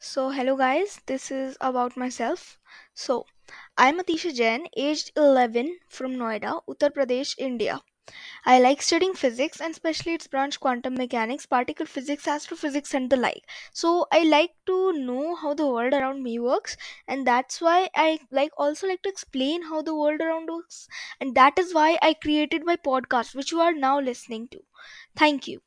So, hello guys, this is about myself. So, I'm Atisha Jain, aged 11 from Noida, Uttar Pradesh, India. I like studying physics and especially its branch quantum mechanics, particle physics, astrophysics, and the like. So, I like to know how the world around me works, and that's why I like also like to explain how the world around works, and that is why I created my podcast, which you are now listening to. Thank you.